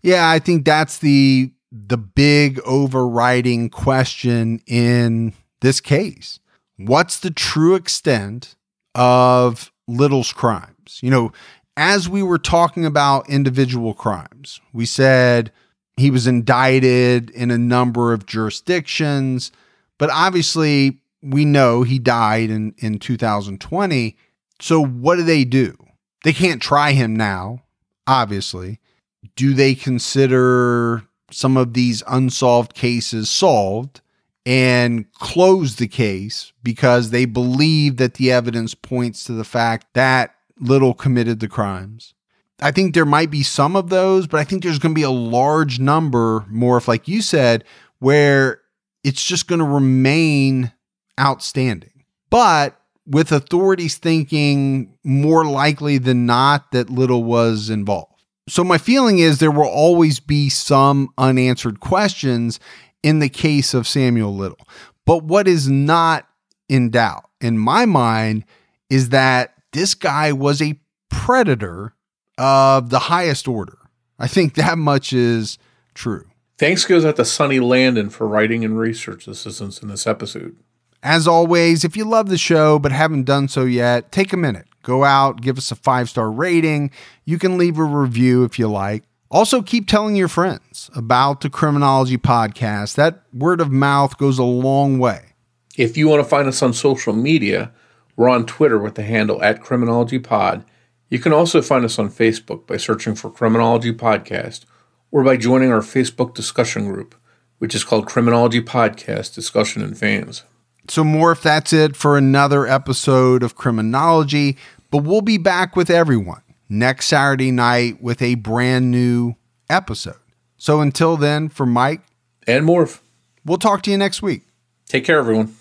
A: Yeah, I think that's the the big overriding question in this case. What's the true extent of Little's crimes? You know, as we were talking about individual crimes, we said he was indicted in a number of jurisdictions, but obviously we know he died in, in 2020. So what do they do? They can't try him now, obviously. Do they consider some of these unsolved cases solved and close the case because they believe that the evidence points to the fact that Little committed the crimes? I think there might be some of those, but I think there's going to be a large number more, if like you said, where it's just going to remain outstanding. But with authorities thinking more likely than not that Little was involved. So, my feeling is there will always be some unanswered questions in the case of Samuel Little. But what is not in doubt in my mind is that this guy was a predator of the highest order. I think that much is true.
B: Thanks goes out to Sonny Landon for writing and research assistance in this episode.
A: As always, if you love the show but haven't done so yet, take a minute. Go out, give us a five star rating. You can leave a review if you like. Also, keep telling your friends about the Criminology Podcast. That word of mouth goes a long way.
B: If you want to find us on social media, we're on Twitter with the handle at Criminology Pod. You can also find us on Facebook by searching for Criminology Podcast or by joining our Facebook discussion group, which is called Criminology Podcast Discussion and Fans.
A: So, more if that's it for another episode of Criminology, but we'll be back with everyone next Saturday night with a brand new episode. So, until then, for Mike
B: and Morph,
A: we'll talk to you next week.
B: Take care, everyone.